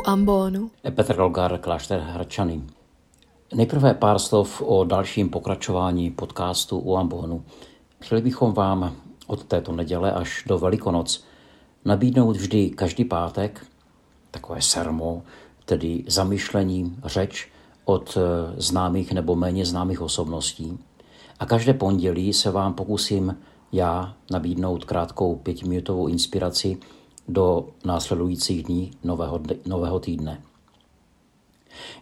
U ambonu. Petr Dolgar, klášter Hradčany. Nejprve pár slov o dalším pokračování podcastu u ambonu. Chtěli bychom vám od této neděle až do Velikonoc nabídnout vždy každý pátek takové sermo, tedy zamyšlení, řeč od eh, známých nebo méně známých osobností. A každé pondělí se vám pokusím já nabídnout krátkou pětiminutovou inspiraci do následujících dní nového, nového týdne.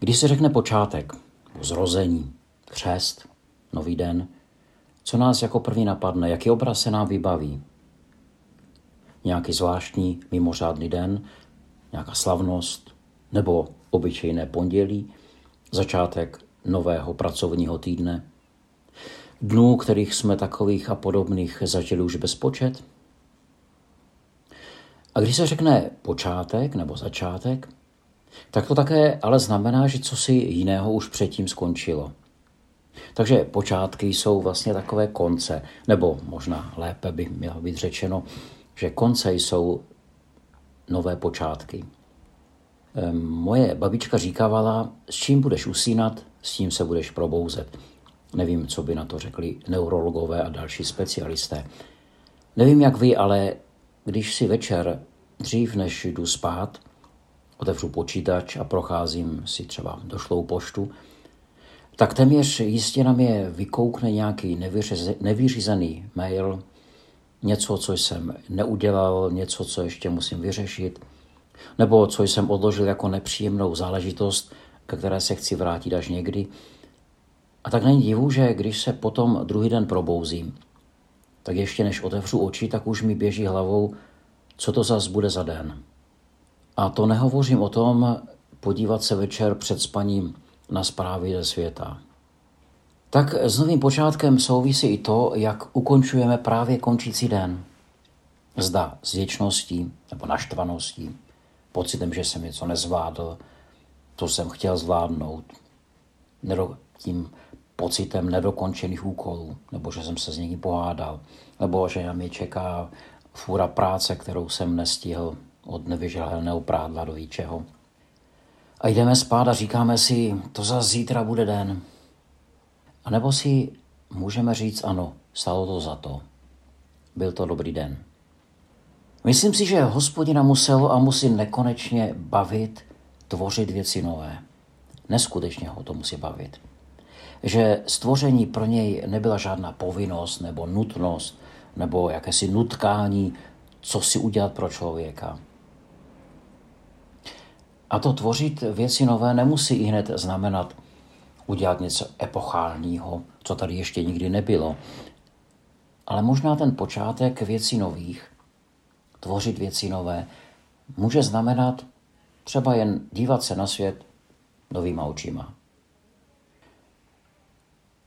Když se řekne počátek, zrození, křest, nový den, co nás jako první napadne, jaký obraz se nám vybaví? Nějaký zvláštní mimořádný den, nějaká slavnost nebo obyčejné pondělí, začátek nového pracovního týdne, dnů, kterých jsme takových a podobných zažili už bezpočet? A když se řekne počátek nebo začátek, tak to také ale znamená, že co si jiného už předtím skončilo. Takže počátky jsou vlastně takové konce, nebo možná lépe by mělo být řečeno, že konce jsou nové počátky. Ehm, moje babička říkávala, s čím budeš usínat, s tím se budeš probouzet. Nevím, co by na to řekli neurologové a další specialisté. Nevím, jak vy, ale když si večer, dřív než jdu spát, otevřu počítač a procházím si třeba došlou poštu, tak téměř jistě na mě vykoukne nějaký nevyřízený mail, něco, co jsem neudělal, něco, co ještě musím vyřešit, nebo co jsem odložil jako nepříjemnou záležitost, ke které se chci vrátit až někdy. A tak není divu, že když se potom druhý den probouzím, tak ještě než otevřu oči, tak už mi běží hlavou, co to zas bude za den. A to nehovořím o tom podívat se večer před spaním na zprávy ze světa. Tak s novým počátkem souvisí i to, jak ukončujeme právě končící den. Zda s věčností nebo naštvaností, pocitem, že jsem něco nezvládl, to jsem chtěl zvládnout, tím pocitem nedokončených úkolů, nebo že jsem se s někým pohádal, nebo že mě čeká fůra práce, kterou jsem nestihl od nevyželhelného prádla do výčeho. A jdeme spát a říkáme si, to za zítra bude den. A nebo si můžeme říct, ano, stalo to za to. Byl to dobrý den. Myslím si, že hospodina muselo a musí nekonečně bavit, tvořit věci nové. Neskutečně ho to musí bavit. Že stvoření pro něj nebyla žádná povinnost nebo nutnost nebo jakési nutkání, co si udělat pro člověka. A to tvořit věci nové nemusí i hned znamenat udělat něco epochálního, co tady ještě nikdy nebylo. Ale možná ten počátek věcí nových, tvořit věci nové, může znamenat třeba jen dívat se na svět novýma očima.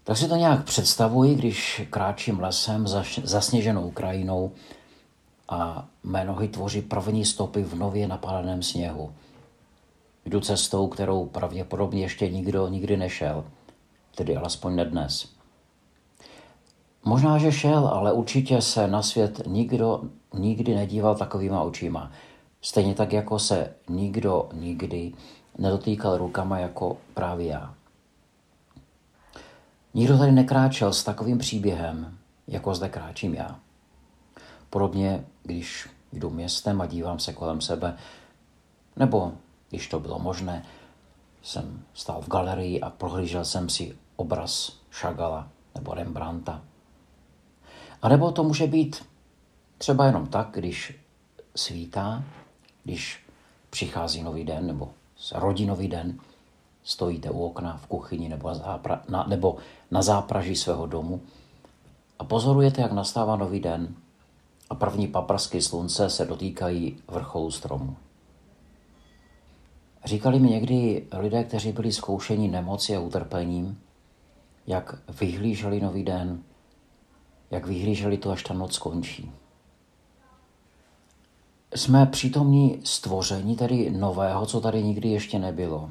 Tak si to nějak představuji, když kráčím lesem zasněženou krajinou a mé nohy tvoří první stopy v nově napadeném sněhu. Jdu cestou, kterou pravděpodobně ještě nikdo nikdy nešel, tedy alespoň ne dnes. Možná, že šel, ale určitě se na svět nikdo nikdy nedíval takovýma očima. Stejně tak, jako se nikdo nikdy nedotýkal rukama jako právě já. Nikdo tady nekráčel s takovým příběhem, jako zde kráčím já. Podobně, když jdu městem a dívám se kolem sebe, nebo když to bylo možné, jsem stál v galerii a prohlížel jsem si obraz Šagala nebo Rembrandta. A nebo to může být třeba jenom tak, když svítá, když přichází nový den nebo rodí nový den, stojíte u okna v kuchyni nebo, zápra, na, nebo na zápraží svého domu a pozorujete, jak nastává nový den a první paprsky slunce se dotýkají vrcholu stromu. Říkali mi někdy lidé, kteří byli zkoušeni nemoci a utrpením, jak vyhlíželi nový den, jak vyhlíželi to, až ta noc skončí. Jsme přítomní stvoření tedy nového, co tady nikdy ještě nebylo.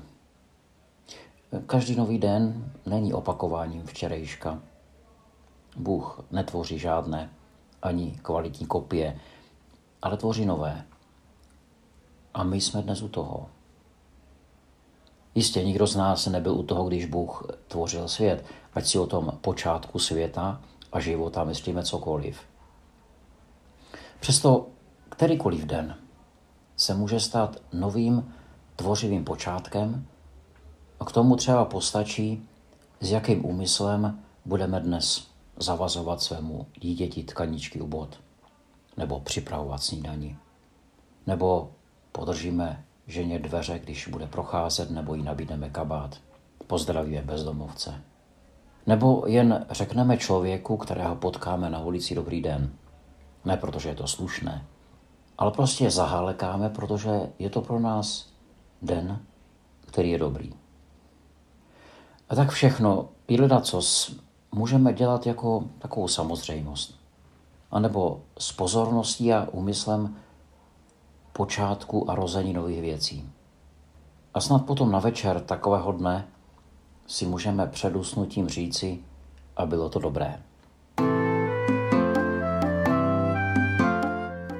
Každý nový den není opakováním včerejška. Bůh netvoří žádné ani kvalitní kopie, ale tvoří nové. A my jsme dnes u toho. Jistě nikdo z nás nebyl u toho, když Bůh tvořil svět, ať si o tom počátku světa a života myslíme cokoliv. Přesto kterýkoliv den se může stát novým tvořivým počátkem a k tomu třeba postačí, s jakým úmyslem budeme dnes zavazovat svému dítěti tkaničky u bod, nebo připravovat snídaní, nebo podržíme ženě dveře, když bude procházet, nebo jí nabídneme kabát, pozdravíme bezdomovce. Nebo jen řekneme člověku, kterého potkáme na ulici dobrý den. Ne protože je to slušné, ale prostě zahalekáme, protože je to pro nás den, který je dobrý. A tak všechno, i co můžeme dělat jako takovou samozřejmost. A nebo s pozorností a úmyslem počátku a rození nových věcí. A snad potom na večer takového dne si můžeme před usnutím říci, a bylo to dobré.